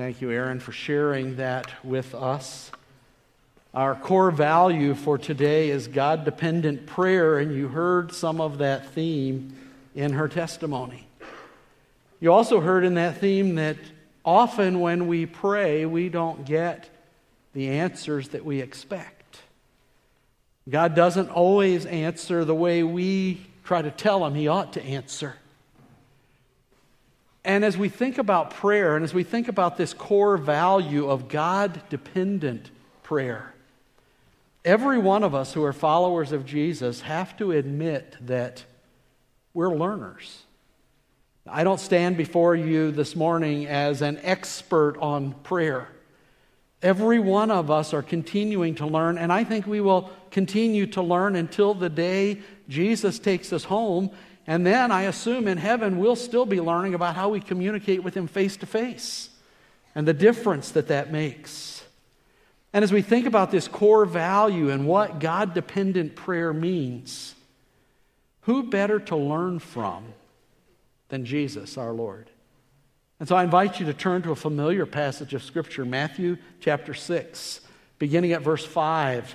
Thank you, Erin, for sharing that with us. Our core value for today is God dependent prayer, and you heard some of that theme in her testimony. You also heard in that theme that often when we pray, we don't get the answers that we expect. God doesn't always answer the way we try to tell him he ought to answer. And as we think about prayer and as we think about this core value of God dependent prayer, every one of us who are followers of Jesus have to admit that we're learners. I don't stand before you this morning as an expert on prayer. Every one of us are continuing to learn, and I think we will continue to learn until the day Jesus takes us home. And then I assume in heaven we'll still be learning about how we communicate with Him face to face and the difference that that makes. And as we think about this core value and what God dependent prayer means, who better to learn from than Jesus, our Lord? And so I invite you to turn to a familiar passage of Scripture, Matthew chapter 6, beginning at verse 5.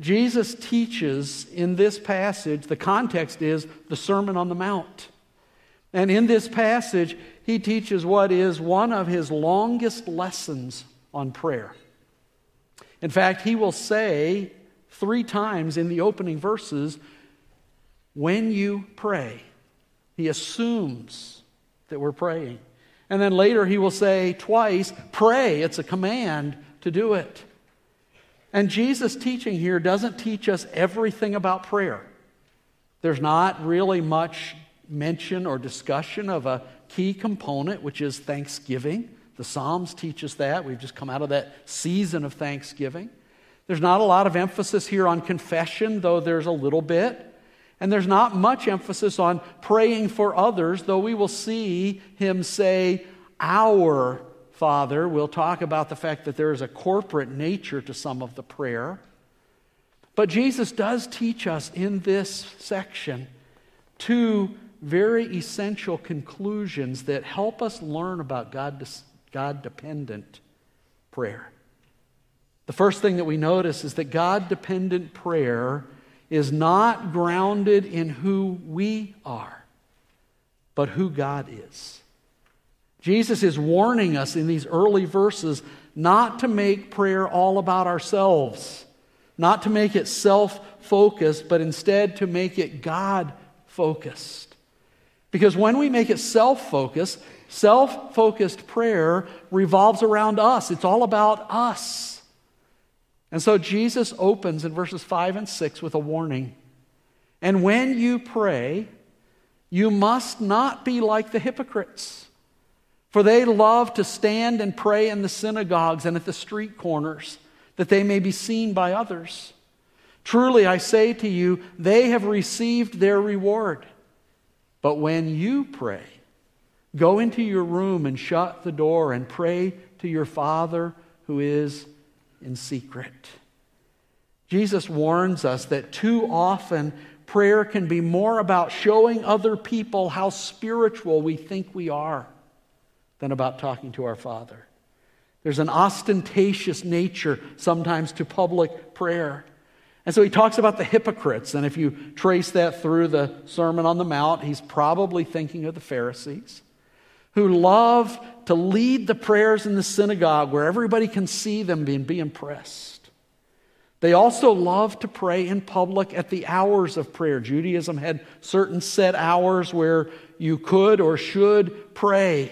Jesus teaches in this passage, the context is the Sermon on the Mount. And in this passage, he teaches what is one of his longest lessons on prayer. In fact, he will say three times in the opening verses, when you pray. He assumes that we're praying. And then later he will say twice, pray. It's a command to do it. And Jesus' teaching here doesn't teach us everything about prayer. There's not really much mention or discussion of a key component, which is thanksgiving. The Psalms teach us that. We've just come out of that season of thanksgiving. There's not a lot of emphasis here on confession, though there's a little bit. And there's not much emphasis on praying for others, though we will see him say, Our Father. We'll talk about the fact that there is a corporate nature to some of the prayer. But Jesus does teach us in this section two very essential conclusions that help us learn about God, God dependent prayer. The first thing that we notice is that God dependent prayer is not grounded in who we are, but who God is. Jesus is warning us in these early verses not to make prayer all about ourselves, not to make it self focused, but instead to make it God focused. Because when we make it self focused, self focused prayer revolves around us, it's all about us. And so Jesus opens in verses 5 and 6 with a warning. And when you pray, you must not be like the hypocrites, for they love to stand and pray in the synagogues and at the street corners, that they may be seen by others. Truly, I say to you, they have received their reward. But when you pray, go into your room and shut the door and pray to your Father who is in secret. Jesus warns us that too often prayer can be more about showing other people how spiritual we think we are than about talking to our Father. There's an ostentatious nature sometimes to public prayer. And so he talks about the hypocrites. And if you trace that through the Sermon on the Mount, he's probably thinking of the Pharisees who love to lead the prayers in the synagogue where everybody can see them and be impressed. They also love to pray in public at the hours of prayer. Judaism had certain set hours where you could or should pray.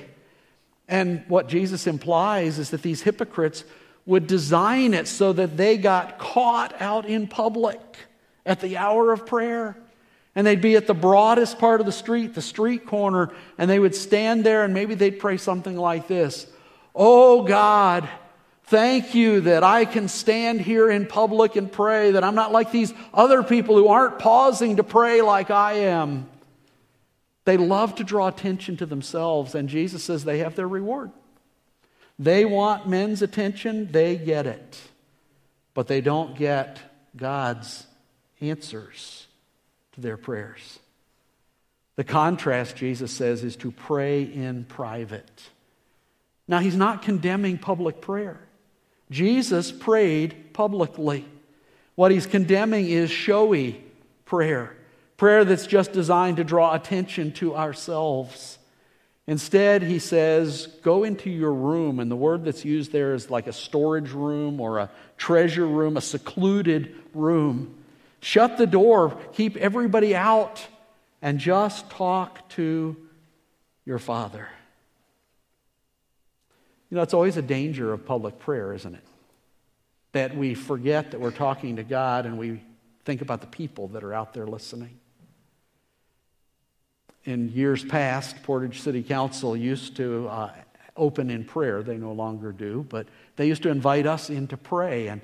And what Jesus implies is that these hypocrites would design it so that they got caught out in public at the hour of prayer. And they'd be at the broadest part of the street, the street corner, and they would stand there and maybe they'd pray something like this Oh God, thank you that I can stand here in public and pray, that I'm not like these other people who aren't pausing to pray like I am. They love to draw attention to themselves, and Jesus says they have their reward. They want men's attention, they get it, but they don't get God's answers to their prayers. The contrast, Jesus says, is to pray in private. Now, he's not condemning public prayer. Jesus prayed publicly. What he's condemning is showy prayer, prayer that's just designed to draw attention to ourselves. Instead, he says, go into your room. And the word that's used there is like a storage room or a treasure room, a secluded room. Shut the door, keep everybody out, and just talk to your Father. You know, it's always a danger of public prayer, isn't it? That we forget that we're talking to God and we think about the people that are out there listening in years past, Portage City Council used to uh, open in prayer. They no longer do, but they used to invite us in to pray. And,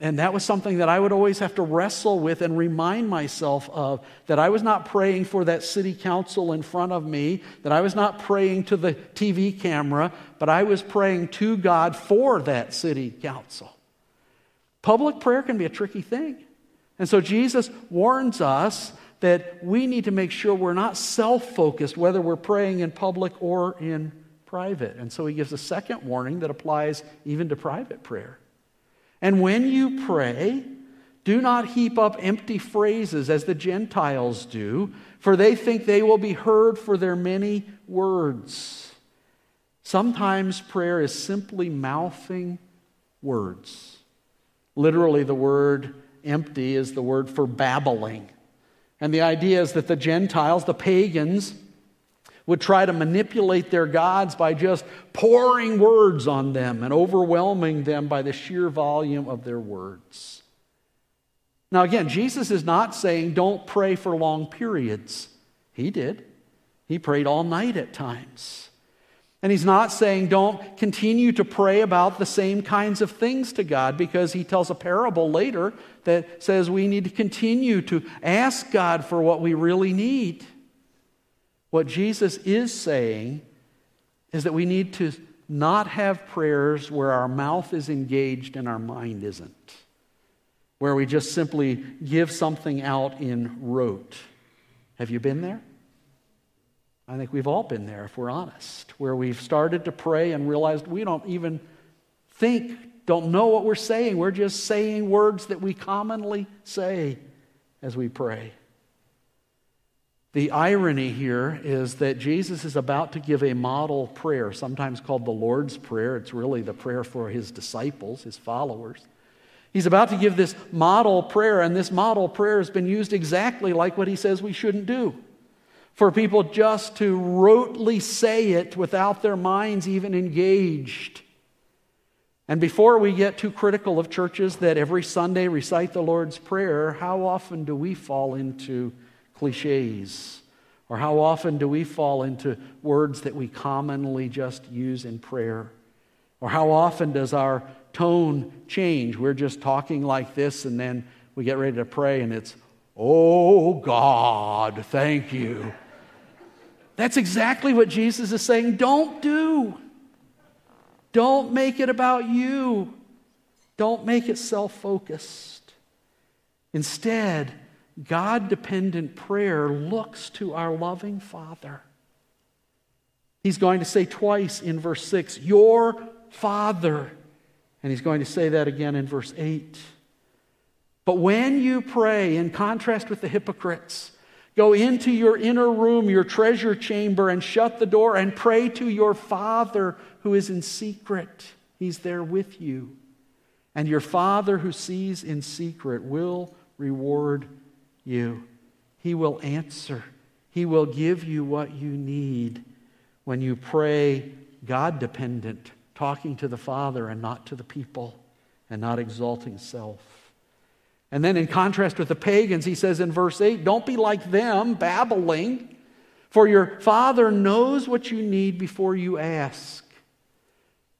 and that was something that I would always have to wrestle with and remind myself of that I was not praying for that city council in front of me, that I was not praying to the TV camera, but I was praying to God for that city council. Public prayer can be a tricky thing. And so Jesus warns us that we need to make sure we're not self focused, whether we're praying in public or in private. And so he gives a second warning that applies even to private prayer. And when you pray, do not heap up empty phrases as the Gentiles do, for they think they will be heard for their many words. Sometimes prayer is simply mouthing words. Literally, the word empty is the word for babbling. And the idea is that the Gentiles, the pagans, would try to manipulate their gods by just pouring words on them and overwhelming them by the sheer volume of their words. Now, again, Jesus is not saying don't pray for long periods. He did. He prayed all night at times. And he's not saying don't continue to pray about the same kinds of things to God because he tells a parable later that says we need to continue to ask God for what we really need. What Jesus is saying is that we need to not have prayers where our mouth is engaged and our mind isn't, where we just simply give something out in rote. Have you been there? I think we've all been there, if we're honest, where we've started to pray and realized we don't even think, don't know what we're saying. We're just saying words that we commonly say as we pray. The irony here is that Jesus is about to give a model prayer, sometimes called the Lord's Prayer. It's really the prayer for his disciples, his followers. He's about to give this model prayer, and this model prayer has been used exactly like what he says we shouldn't do for people just to rotely say it without their minds even engaged. And before we get too critical of churches that every Sunday recite the Lord's Prayer, how often do we fall into cliches? Or how often do we fall into words that we commonly just use in prayer? Or how often does our tone change? We're just talking like this, and then we get ready to pray, and it's, Oh God, thank you. That's exactly what Jesus is saying. Don't do. Don't make it about you. Don't make it self focused. Instead, God dependent prayer looks to our loving Father. He's going to say twice in verse 6, Your Father. And he's going to say that again in verse 8. But when you pray, in contrast with the hypocrites, Go into your inner room, your treasure chamber, and shut the door and pray to your Father who is in secret. He's there with you. And your Father who sees in secret will reward you. He will answer. He will give you what you need when you pray God dependent, talking to the Father and not to the people, and not exalting self. And then, in contrast with the pagans, he says in verse 8, Don't be like them, babbling, for your Father knows what you need before you ask.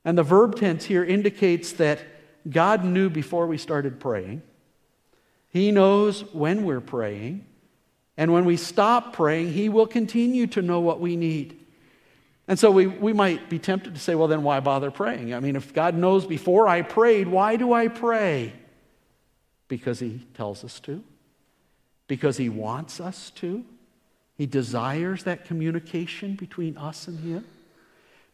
And the verb tense here indicates that God knew before we started praying. He knows when we're praying. And when we stop praying, He will continue to know what we need. And so we, we might be tempted to say, well, then why bother praying? I mean, if God knows before I prayed, why do I pray? Because he tells us to, because he wants us to. He desires that communication between us and him.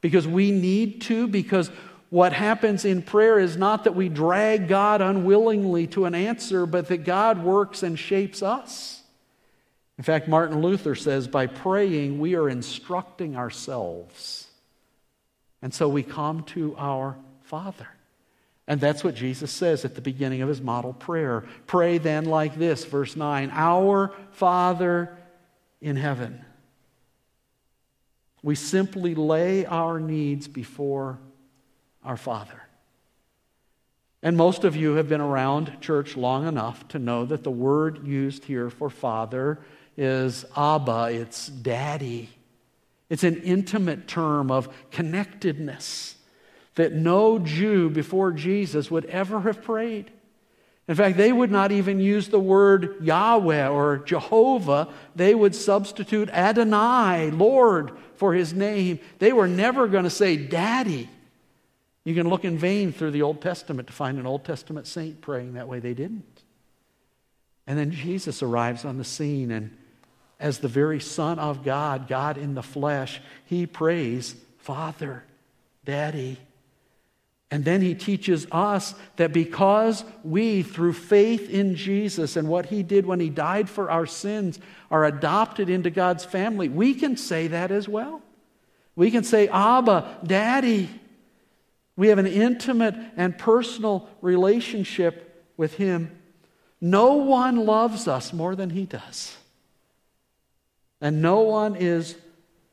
Because we need to, because what happens in prayer is not that we drag God unwillingly to an answer, but that God works and shapes us. In fact, Martin Luther says by praying, we are instructing ourselves. And so we come to our Father. And that's what Jesus says at the beginning of his model prayer. Pray then like this, verse 9 Our Father in heaven. We simply lay our needs before our Father. And most of you have been around church long enough to know that the word used here for Father is Abba, it's daddy. It's an intimate term of connectedness that no Jew before Jesus would ever have prayed. In fact, they would not even use the word Yahweh or Jehovah. They would substitute Adonai, Lord, for his name. They were never going to say daddy. You can look in vain through the Old Testament to find an Old Testament saint praying that way. They didn't. And then Jesus arrives on the scene, and as the very Son of God, God in the flesh, he prays, Father, Daddy. And then he teaches us that because we, through faith in Jesus and what he did when he died for our sins, are adopted into God's family, we can say that as well. We can say, Abba, Daddy. We have an intimate and personal relationship with him. No one loves us more than he does. And no one is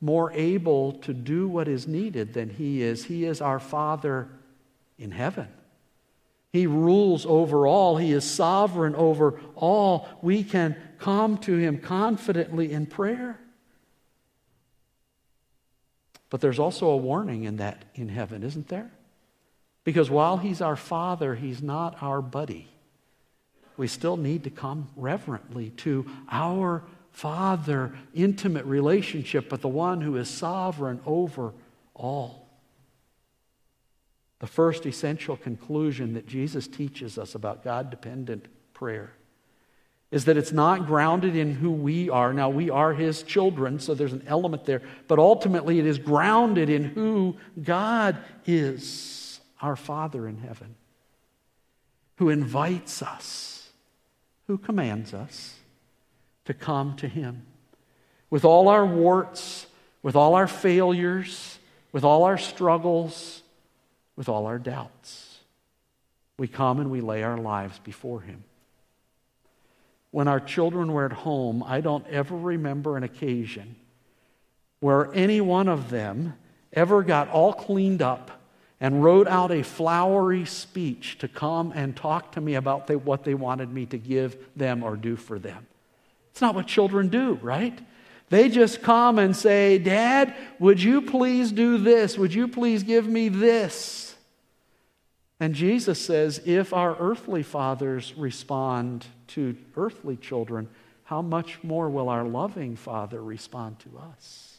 more able to do what is needed than he is. He is our Father in heaven. He rules over all. He is sovereign over all. We can come to Him confidently in prayer. But there's also a warning in that in heaven, isn't there? Because while He's our Father, He's not our buddy. We still need to come reverently to our Father, intimate relationship, but the one who is sovereign over all. The first essential conclusion that Jesus teaches us about God dependent prayer is that it's not grounded in who we are. Now, we are His children, so there's an element there, but ultimately it is grounded in who God is, our Father in heaven, who invites us, who commands us to come to Him with all our warts, with all our failures, with all our struggles with all our doubts. We come and we lay our lives before Him. When our children were at home, I don't ever remember an occasion where any one of them ever got all cleaned up and wrote out a flowery speech to come and talk to me about what they wanted me to give them or do for them. It's not what children do, right? They just come and say, Dad, would you please do this? Would you please give me this? And Jesus says if our earthly fathers respond to earthly children, how much more will our loving Father respond to us?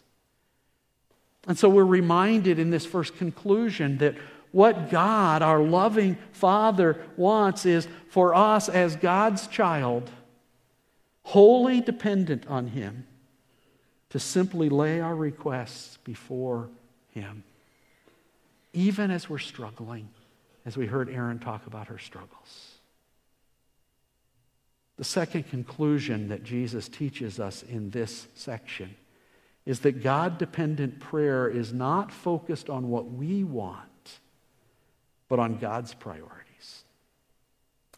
And so we're reminded in this first conclusion that what God, our loving Father, wants is for us as God's child, wholly dependent on Him, to simply lay our requests before Him, even as we're struggling as we heard Erin talk about her struggles. The second conclusion that Jesus teaches us in this section is that God dependent prayer is not focused on what we want, but on God's priorities.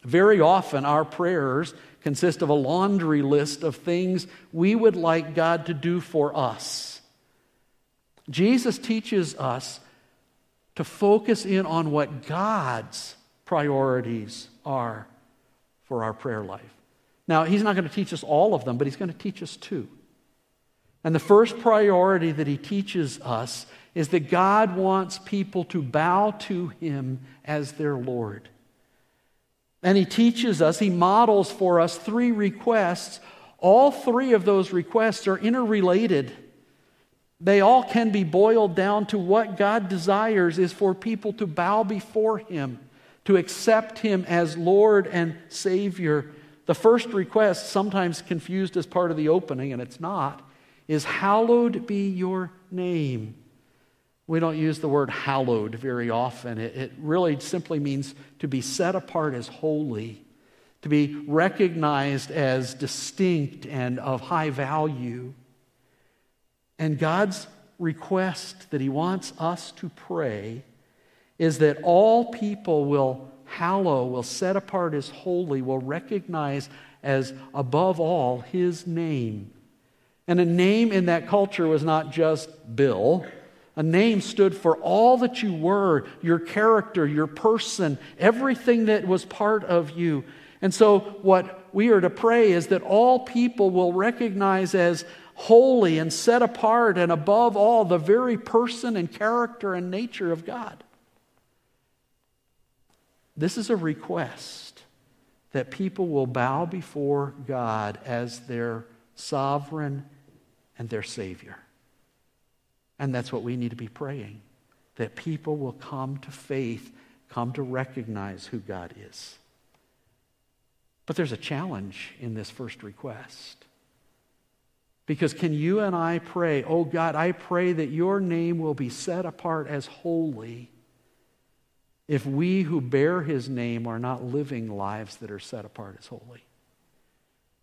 Very often, our prayers consist of a laundry list of things we would like God to do for us. Jesus teaches us to focus in on what God's priorities are for our prayer life. Now, He's not going to teach us all of them, but He's going to teach us two. And the first priority that He teaches us is that God wants people to bow to Him as their Lord. And He teaches us, He models for us three requests. All three of those requests are interrelated. They all can be boiled down to what God desires is for people to bow before Him, to accept Him as Lord and Savior. The first request, sometimes confused as part of the opening, and it's not, is Hallowed be your name. We don't use the word hallowed very often. It, it really simply means to be set apart as holy, to be recognized as distinct and of high value. And God's request that He wants us to pray is that all people will hallow, will set apart as holy, will recognize as above all His name. And a name in that culture was not just Bill. A name stood for all that you were, your character, your person, everything that was part of you. And so, what we are to pray is that all people will recognize as holy and set apart and above all the very person and character and nature of God. This is a request that people will bow before God as their sovereign and their Savior. And that's what we need to be praying that people will come to faith, come to recognize who God is. But there's a challenge in this first request. Because can you and I pray, oh God, I pray that your name will be set apart as holy if we who bear his name are not living lives that are set apart as holy?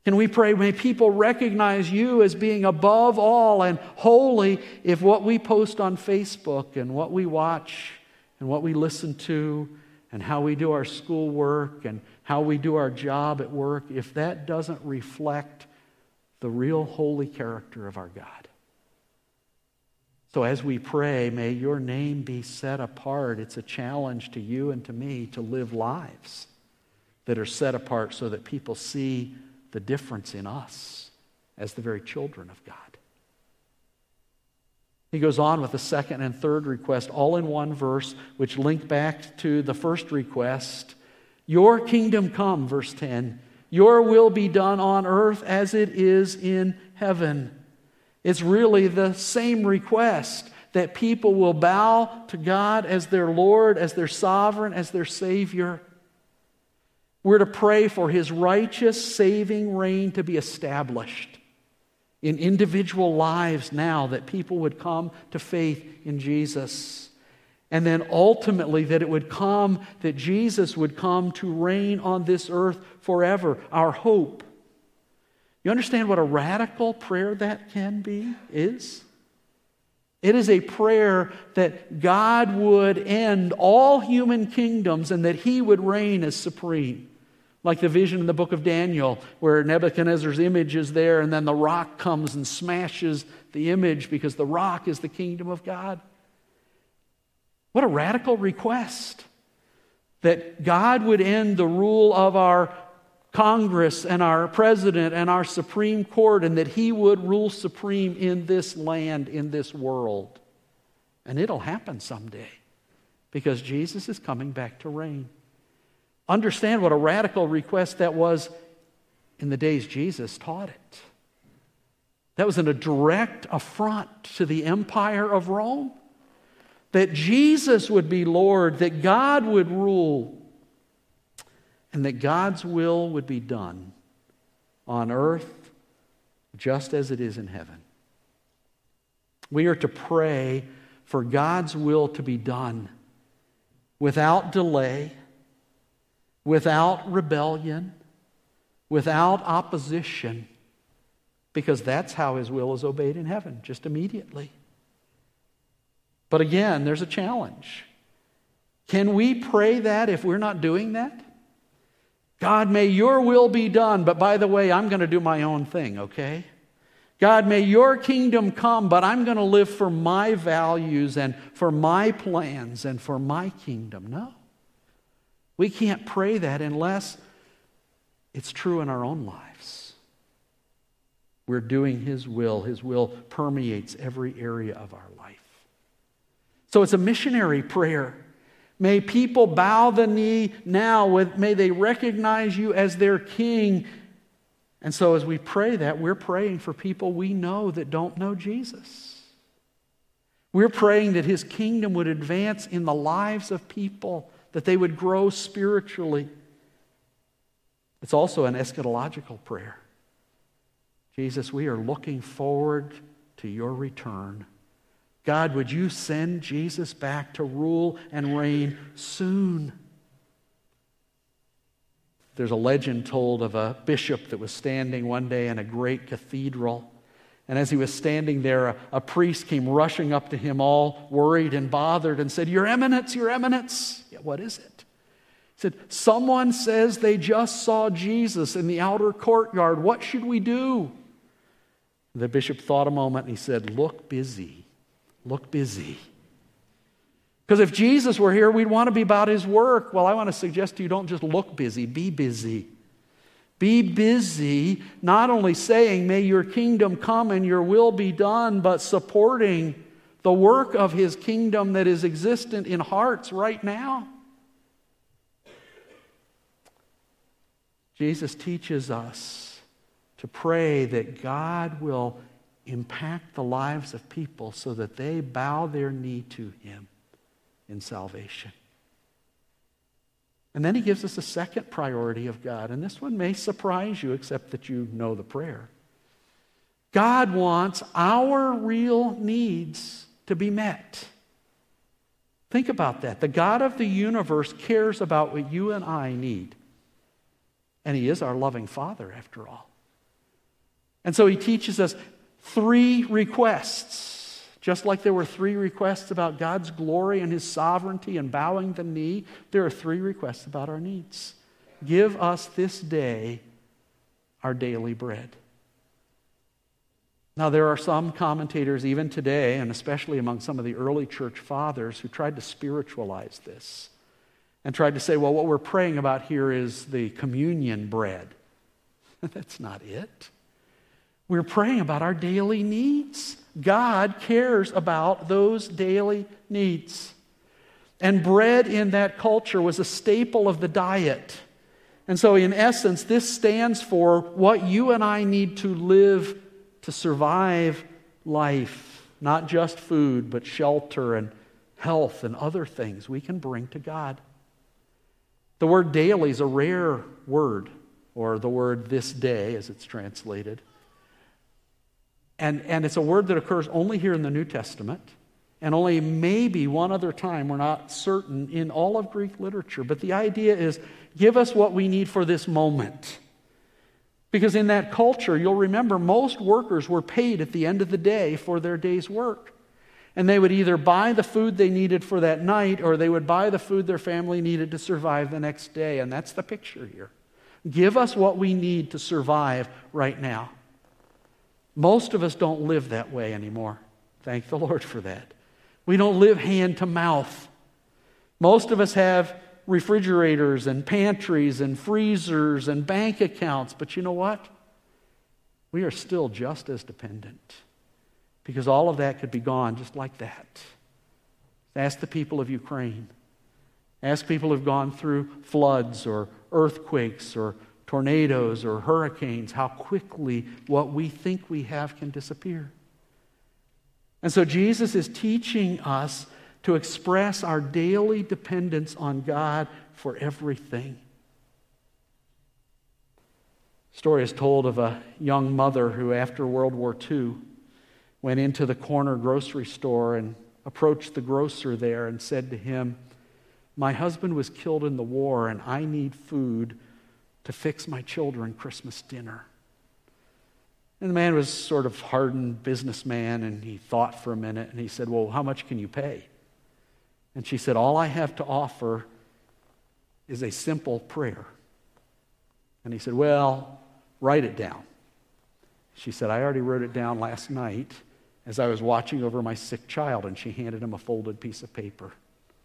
Can we pray, may people recognize you as being above all and holy if what we post on Facebook and what we watch and what we listen to and how we do our schoolwork and how we do our job at work, if that doesn't reflect the real holy character of our God? So as we pray, may your name be set apart. It's a challenge to you and to me to live lives that are set apart so that people see the difference in us as the very children of God. He goes on with the second and third request, all in one verse, which link back to the first request. Your kingdom come, verse 10. Your will be done on earth as it is in heaven. It's really the same request that people will bow to God as their Lord, as their sovereign, as their Savior. We're to pray for his righteous saving reign to be established in individual lives now, that people would come to faith in Jesus. And then ultimately, that it would come, that Jesus would come to reign on this earth forever, our hope. You understand what a radical prayer that can be, is? It is a prayer that God would end all human kingdoms and that he would reign as supreme. Like the vision in the book of Daniel, where Nebuchadnezzar's image is there, and then the rock comes and smashes the image because the rock is the kingdom of God. What a radical request that God would end the rule of our Congress and our president and our Supreme Court, and that he would rule supreme in this land, in this world. And it'll happen someday because Jesus is coming back to reign. Understand what a radical request that was in the days Jesus taught it. That was in a direct affront to the empire of Rome. That Jesus would be Lord, that God would rule, and that God's will would be done on earth just as it is in heaven. We are to pray for God's will to be done without delay without rebellion, without opposition, because that's how his will is obeyed in heaven, just immediately. But again, there's a challenge. Can we pray that if we're not doing that? God, may your will be done, but by the way, I'm going to do my own thing, okay? God, may your kingdom come, but I'm going to live for my values and for my plans and for my kingdom. No. We can't pray that unless it's true in our own lives. We're doing His will, His will permeates every area of our life. So it's a missionary prayer. May people bow the knee now. With, may they recognize you as their king. And so, as we pray that, we're praying for people we know that don't know Jesus. We're praying that his kingdom would advance in the lives of people that they would grow spiritually. It's also an eschatological prayer. Jesus, we are looking forward to your return God, would you send Jesus back to rule and reign soon? There's a legend told of a bishop that was standing one day in a great cathedral. And as he was standing there, a, a, priest came rushing up to him, all worried and bothered, and said, Your Eminence, Your Eminence. Yeah, what is it? He said, Someone says they just saw Jesus in the outer courtyard. What should we do? The bishop thought a moment and he said, Look busy. Look busy. Because if Jesus were here, we'd want to be about his work. Well, I want to suggest to you don't just look busy, be busy. Be busy, not only saying, May your kingdom come and your will be done, but supporting the work of his kingdom that is existent in hearts right now. Jesus teaches us to pray that God will impact the lives of people so that they bow their knee to him in salvation. And then he gives us a second priority of God, and this one may surprise you, except that you know the prayer. God wants our real needs to be met. Think about that. The God of the universe cares about what you and I need. And He is our loving Father, after all. And so He teaches us three requests just like there were three requests about God's glory and his sovereignty and bowing the knee, there are three requests about our needs. Give us this day our daily bread. Now, there are some commentators, even today, and especially among some of the early church fathers, who tried to spiritualize this and tried to say, well, what we're praying about here is the communion bread. That's not it. We're praying about our daily needs. God cares about those daily needs. And bread in that culture was a staple of the diet. And so, in essence, this stands for what you and I need to live to survive life. Not just food, but shelter and health and other things we can bring to God. The word daily is a rare word, or the word this day, as it's translated. And, and it's a word that occurs only here in the New Testament and only maybe one other time, we're not certain, in all of Greek literature. But the idea is give us what we need for this moment. Because in that culture, you'll remember most workers were paid at the end of the day for their day's work. And they would either buy the food they needed for that night or they would buy the food their family needed to survive the next day. And that's the picture here. Give us what we need to survive right now. Most of us don't live that way anymore. Thank the Lord for that. We don't live hand to mouth. Most of us have refrigerators and pantries and freezers and bank accounts, but you know what? We are still just as dependent because all of that could be gone just like that. Ask the people of Ukraine. Ask people who've gone through floods or earthquakes or tornadoes or hurricanes, how quickly what we think we have can disappear. And so Jesus is teaching us to express our daily dependence on God for everything. story is told of a young mother who, after World War II, went into the corner grocery store and approached the grocer there and said to him, My husband was killed in the war and I need food to fix my children Christmas dinner. And the man was sort of hardened businessman, and he thought for a minute, and he said, Well, how much can you pay? And she said, All I have to offer is a simple prayer. And he said, Well, write it down. She said, I already wrote it down last night as I was watching over my sick child, and she handed him a folded piece of paper.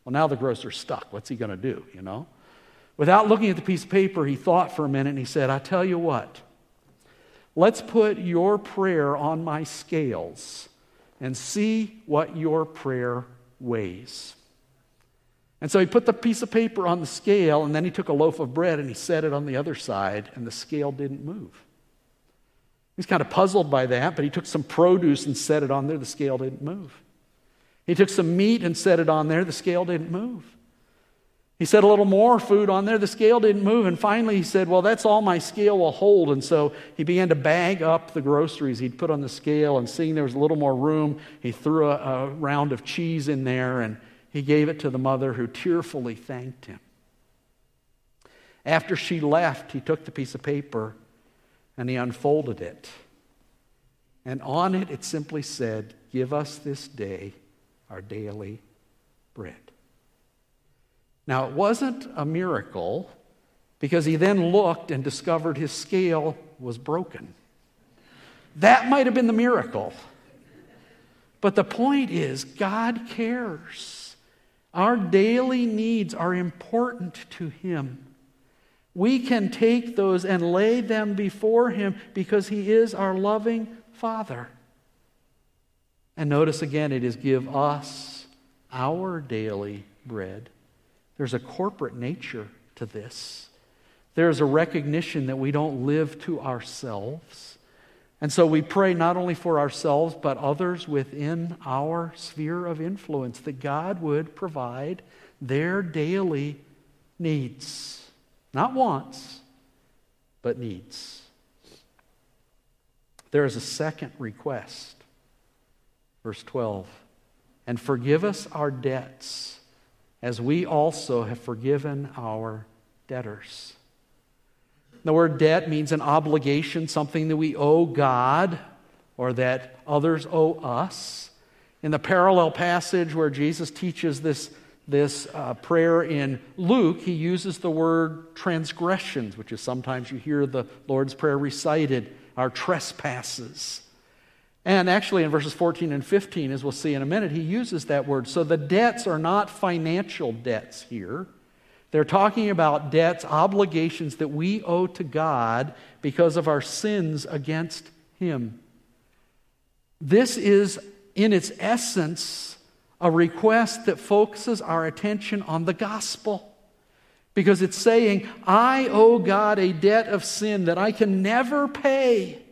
Well, now the grocer's stuck. What's he going to do, you know? Without looking at the piece of paper, he thought for a minute and he said, I tell you what, let's put your prayer on my scales and see what your prayer weighs. And so he put the piece of paper on the scale, and then he took a loaf of bread and he set it on the other side, and the scale didn't move. He's kind of puzzled by that, but he took some produce and set it on there, the scale didn't move. He took some meat and set it on there, the scale didn't move. He said a little more food on there. The scale didn't move. And finally, he said, Well, that's all my scale will hold. And so he began to bag up the groceries he'd put on the scale. And seeing there was a little more room, he threw a, a round of cheese in there and he gave it to the mother who tearfully thanked him. After she left, he took the piece of paper and he unfolded it. And on it, it simply said, Give us this day our daily bread. Now, it wasn't a miracle because he then looked and discovered his scale was broken. That might have been the miracle. But the point is, God cares. Our daily needs are important to Him. We can take those and lay them before Him because He is our loving Father. And notice again, it is give us our daily bread. There's a corporate nature to this. There's a recognition that we don't live to ourselves. And so we pray not only for ourselves, but others within our sphere of influence, that God would provide their daily needs. Not wants, but needs. There is a second request. Verse 12. And forgive us our debts as we also have forgiven our debtors. The word debt means an obligation, something that we owe God or that others owe us. In the parallel passage where Jesus teaches this, this uh, prayer in Luke, he uses the word transgressions, which is sometimes you hear the Lord's Prayer recited, our trespasses. And actually, in verses 14 and 15, as we'll see in a minute, he uses that word. So the debts are not financial debts here. They're talking about debts, obligations that we owe to God because of our sins against Him. This is, in its essence, a request that focuses our attention on the gospel. Because it's saying, I owe God a debt of sin that I can never pay.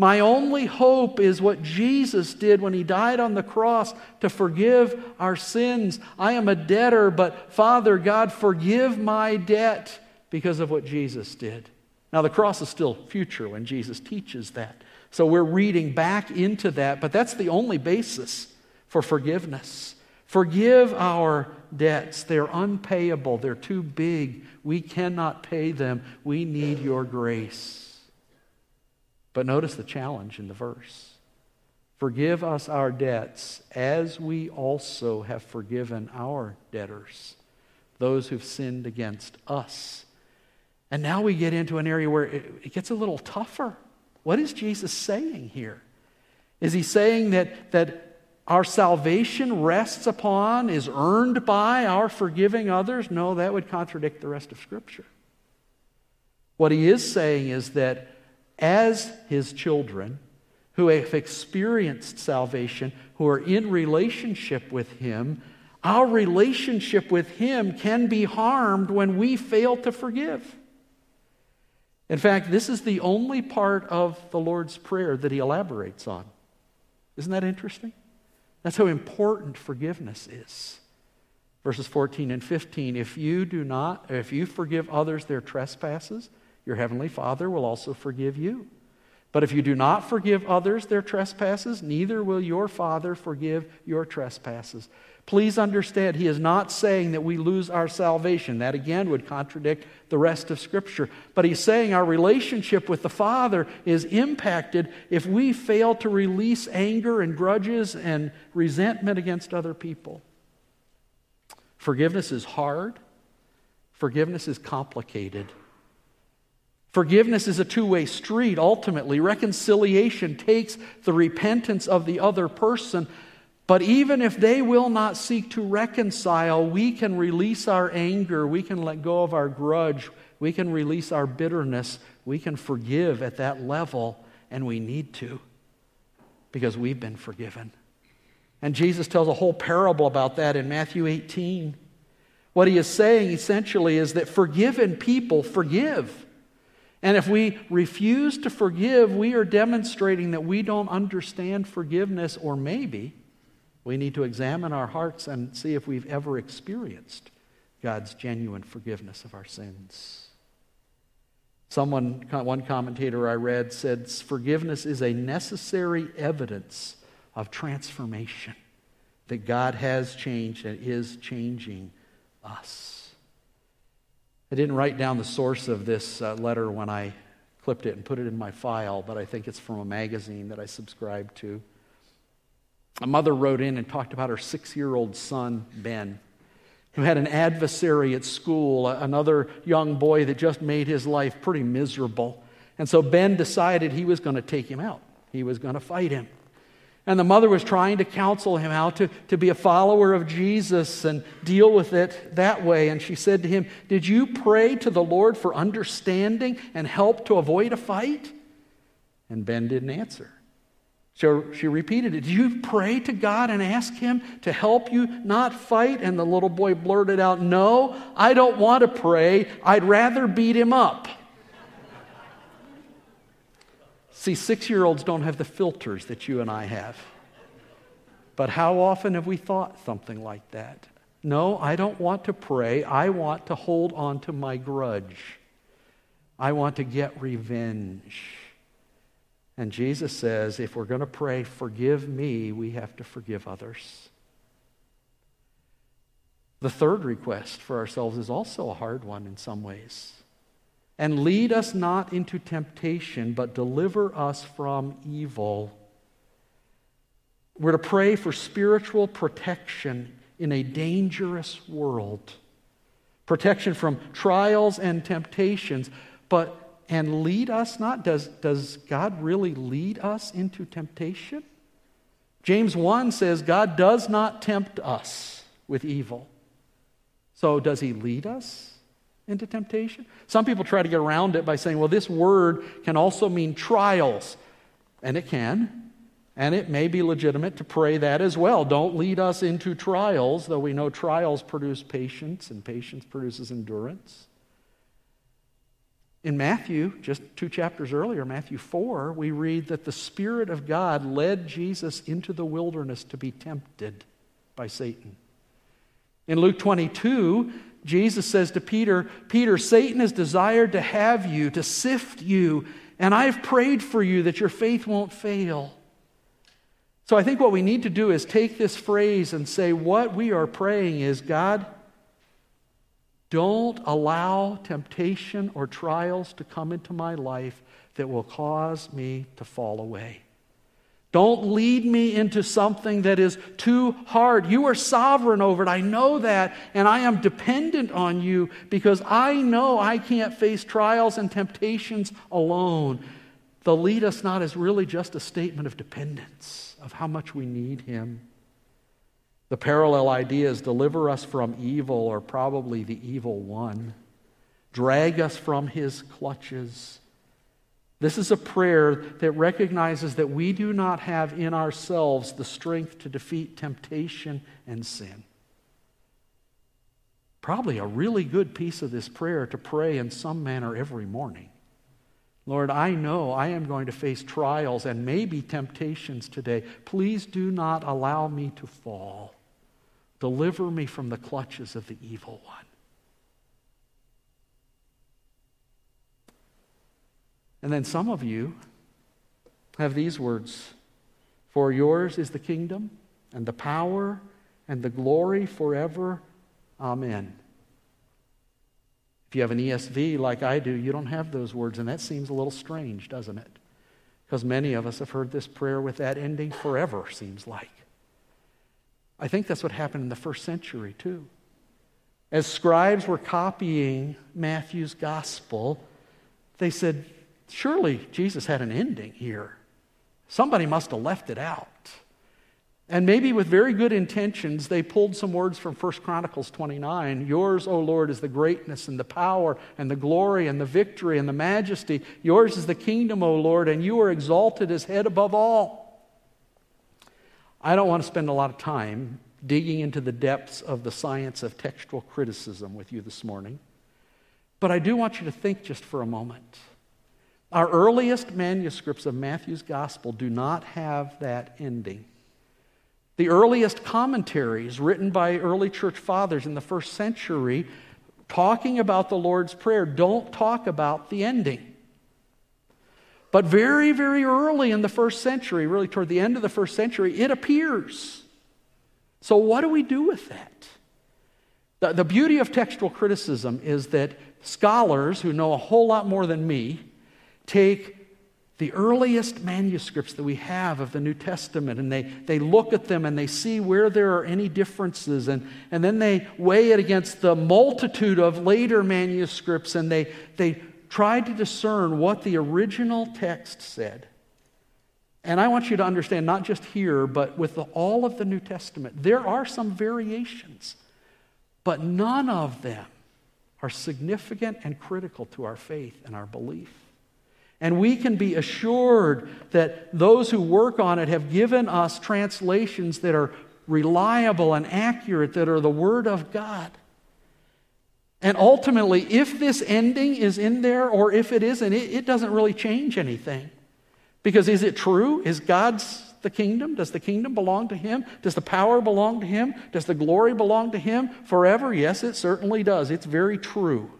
My only hope is what Jesus did when he died on the cross to forgive our sins. I am a debtor, but Father God, forgive my debt because of what Jesus did. Now, the cross is still future when Jesus teaches that. So we're reading back into that, but that's the only basis for forgiveness. Forgive our debts. They're unpayable, they're too big. We cannot pay them. We need your grace. But notice the challenge in the verse Forgive us our debts as we also have forgiven our debtors, those who've sinned against us. And now we get into an area where it, gets a little tougher. What is Jesus saying here? Is he saying that, that our salvation rests upon, is earned by our forgiving others? No, that would contradict the rest of Scripture. What he is saying is that as his children who have experienced salvation, who are in relationship with him, our relationship with him can be harmed when we fail to forgive. In fact, this is the only part of the Lord's Prayer that he elaborates on. Isn't that interesting? That's how important forgiveness is. Verses 14 and 15 if you do not, if you forgive others their trespasses, your heavenly Father will also forgive you. But if you do not forgive others their trespasses, neither will your Father forgive your trespasses. Please understand, he is not saying that we lose our salvation. That again would contradict the rest of Scripture. But he's saying our relationship with the Father is impacted if we fail to release anger and grudges and resentment against other people. Forgiveness is hard, forgiveness is complicated. Forgiveness is a two way street, ultimately. Reconciliation takes the repentance of the other person. But even if they will not seek to reconcile, we can release our anger, we can let go of our grudge, we can release our bitterness, we can forgive at that level, and we need to because we've been forgiven. And Jesus tells a whole parable about that in Matthew 18. What he is saying essentially is that forgiven people forgive. And if we refuse to forgive, we are demonstrating that we don't understand forgiveness, or maybe we need to examine our hearts and see if we've ever experienced God's genuine forgiveness of our sins. Someone, one commentator I read said, forgiveness is a necessary evidence of transformation, that God has changed and is changing us. I didn't write down the source of this uh, letter when I clipped it and put it in my file, but I think it's from a magazine that I subscribe to. A mother wrote in and talked about her six year old son, Ben who had an adversary at school, another young boy that just made his life pretty miserable. And so Ben decided he was going to take him out, he was going to fight him. And the mother was trying to counsel him how to, to be a follower of Jesus and deal with it that way. And she said to him, Did you pray to the Lord for understanding and help to avoid a fight? And Ben didn't answer. So she repeated it. Did you pray to God and ask Him to help you not fight? And the little boy blurted out, No, I don't want to pray. I'd rather beat him up. See, six year olds don't have the filters that you and I have. But how often have we thought something like that? No, I don't want to pray. I want to hold on to my grudge. I want to get revenge. And Jesus says, if we're going to pray, forgive me, we have to forgive others. The third request for ourselves is also a hard one in some ways. And lead us not into temptation, but deliver us from evil. We're to pray for spiritual protection in a dangerous world, protection from trials and temptations, but and lead us not? Does, does God really lead us into temptation? James 1 says God does not tempt us with evil. So, does he lead us into temptation? Some people try to get around it by saying, well, this word can also mean trials. And it can. And it may be legitimate to pray that as well. Don't lead us into trials, though we know trials produce patience, and patience produces endurance. In Matthew, just two chapters earlier, Matthew 4, we read that the Spirit of God led Jesus into the wilderness to be tempted by Satan. In Luke 22, Jesus says to Peter, Peter, Satan has desired to have you, to sift you, and I've prayed for you that your faith won't fail. So I think what we need to do is take this phrase and say, what we are praying is, God, don't allow temptation or trials to come into my life that will cause me to fall away. Don't lead me into something that is too hard. You are sovereign over it. I know that, and I am dependent on you because I know I can't face trials and temptations alone. The lead us not is really just a statement of dependence, of how much we need Him. The parallel idea is deliver us from evil, or probably the evil one. Drag us from his clutches. This is a prayer that recognizes that we do not have in ourselves the strength to defeat temptation and sin. Probably a really good piece of this prayer to pray in some manner every morning. Lord, I know I am going to face trials and maybe temptations today. Please do not allow me to fall. Deliver me from the clutches of the evil one. And then some of you have these words For yours is the kingdom and the power and the glory forever. Amen. If you have an ESV like I do, you don't have those words, and that seems a little strange, doesn't it? Because many of us have heard this prayer with that ending forever, seems like. I think that's what happened in the first century, too. As scribes were copying Matthew's gospel, they said, Surely Jesus had an ending here. Somebody must have left it out. And maybe with very good intentions, they pulled some words from 1 Chronicles 29. Yours, O Lord, is the greatness and the power and the glory and the victory and the majesty. Yours is the kingdom, O Lord, and you are exalted as head above all. I don't want to spend a lot of time digging into the depths of the science of textual criticism with you this morning, but I do want you to think just for a moment. Our earliest manuscripts of Matthew's gospel do not have that ending. The earliest commentaries written by early church fathers in the first century talking about the Lord's Prayer don't talk about the ending. But very, very early in the first century, really toward the end of the first century, it appears. So, what do we do with that? The, the beauty of textual criticism is that scholars who know a whole lot more than me take the earliest manuscripts that we have of the New Testament, and they, they look at them and they see where there are any differences, and, and then they weigh it against the multitude of later manuscripts, and they, they try to discern what the original text said. And I want you to understand, not just here, but with the, all of the New Testament, there are some variations, but none of them are significant and critical to our faith and our belief. And we can be assured that those who work on it have given us translations that are reliable and accurate, that are the Word of God. And ultimately, if this ending is in there or if it isn't, it, it doesn't really change anything. Because is it true? Is God's the kingdom? Does the kingdom belong to Him? Does the power belong to Him? Does the glory belong to Him forever? Yes, it certainly does. It's very true.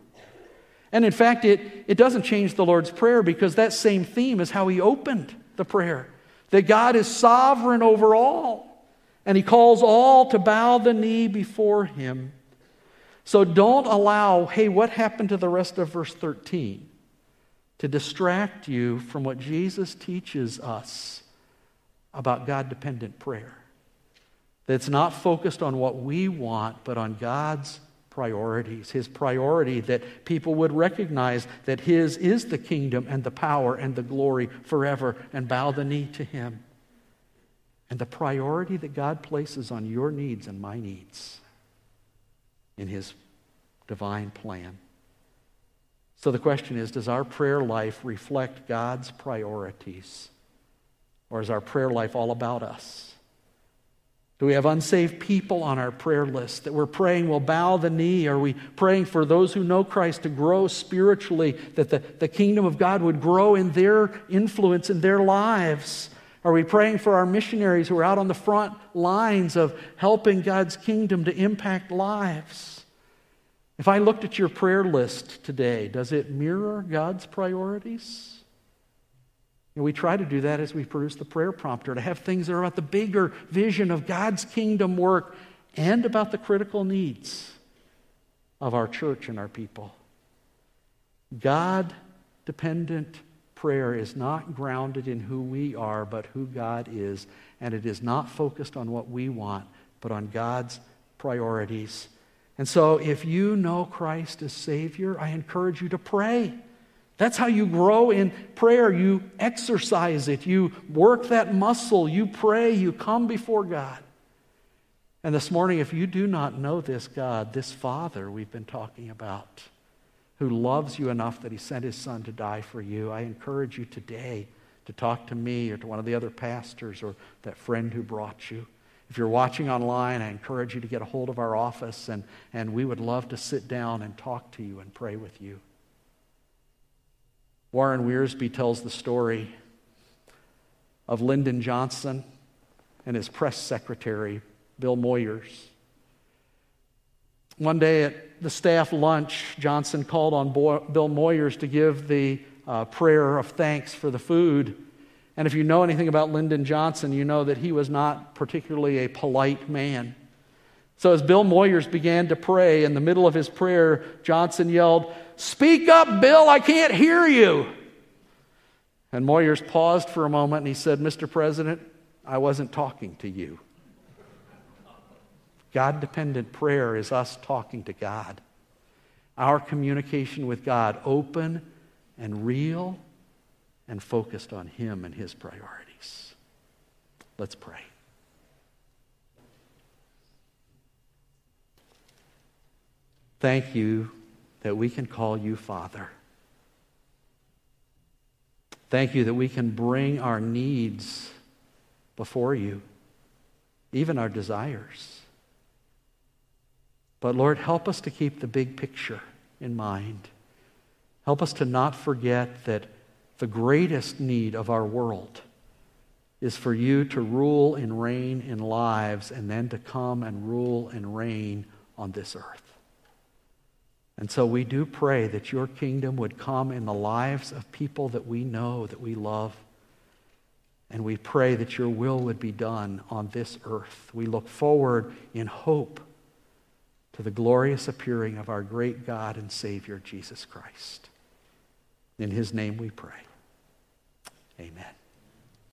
And in fact, it, it doesn't change the Lord's Prayer because that same theme is how he opened the prayer that God is sovereign over all, and he calls all to bow the knee before him. So don't allow, hey, what happened to the rest of verse 13? To distract you from what Jesus teaches us about God dependent prayer. That's not focused on what we want, but on God's priorities. His priority that people would recognize that His is the kingdom and the power and the glory forever and bow the knee to Him. And the priority that God places on your needs and my needs in His divine plan. So the question is Does our prayer life reflect God's priorities? Or is our prayer life all about us? Do we have unsaved people on our prayer list that we're praying will bow the knee? Are we praying for those who know Christ to grow spiritually, that the, the kingdom of God would grow in their influence in their lives? Are we praying for our missionaries who are out on the front lines of helping God's kingdom to impact lives? If I looked at your prayer list today, does it mirror God's priorities? And we try to do that as we produce the prayer prompter, to have things that are about the bigger vision of God's kingdom work and about the critical needs of our church and our people. God dependent prayer is not grounded in who we are, but who God is. And it is not focused on what we want, but on God's priorities. And so, if you know Christ as Savior, I encourage you to pray. That's how you grow in prayer. You exercise it, you work that muscle, you pray, you come before God. And this morning, if you do not know this God, this Father we've been talking about, who loves you enough that he sent his Son to die for you, I encourage you today to talk to me or to one of the other pastors or that friend who brought you. If you're watching online, I encourage you to get a hold of our office, and, and we would love to sit down and talk to you and pray with you. Warren Wiersbe tells the story of Lyndon Johnson and his press secretary, Bill Moyers. One day at the staff lunch, Johnson called on Bo- Bill Moyers to give the uh, prayer of thanks for the food. And if you know anything about Lyndon Johnson, you know that he was not particularly a polite man. So as Bill Moyers began to pray, in the middle of his prayer, Johnson yelled, Speak up, Bill, I can't hear you. And Moyers paused for a moment and he said, Mr. President, I wasn't talking to you. God dependent prayer is us talking to God. Our communication with God open and real and focused on Him and His priorities. Let's pray. Thank you that we can call you Father. Thank you that we can bring our needs before you, even our desires. But Lord, help us to keep the big picture in mind. Help us to not forget that the greatest need of our world is for you to rule and reign in lives and then to come and rule and reign on this earth. And so we do pray that your kingdom would come in the lives of people that we know, that we love. And we pray that your will would be done on this earth. We look forward in hope to the glorious appearing of our great God and Savior, Jesus Christ. In his name we pray. Amen.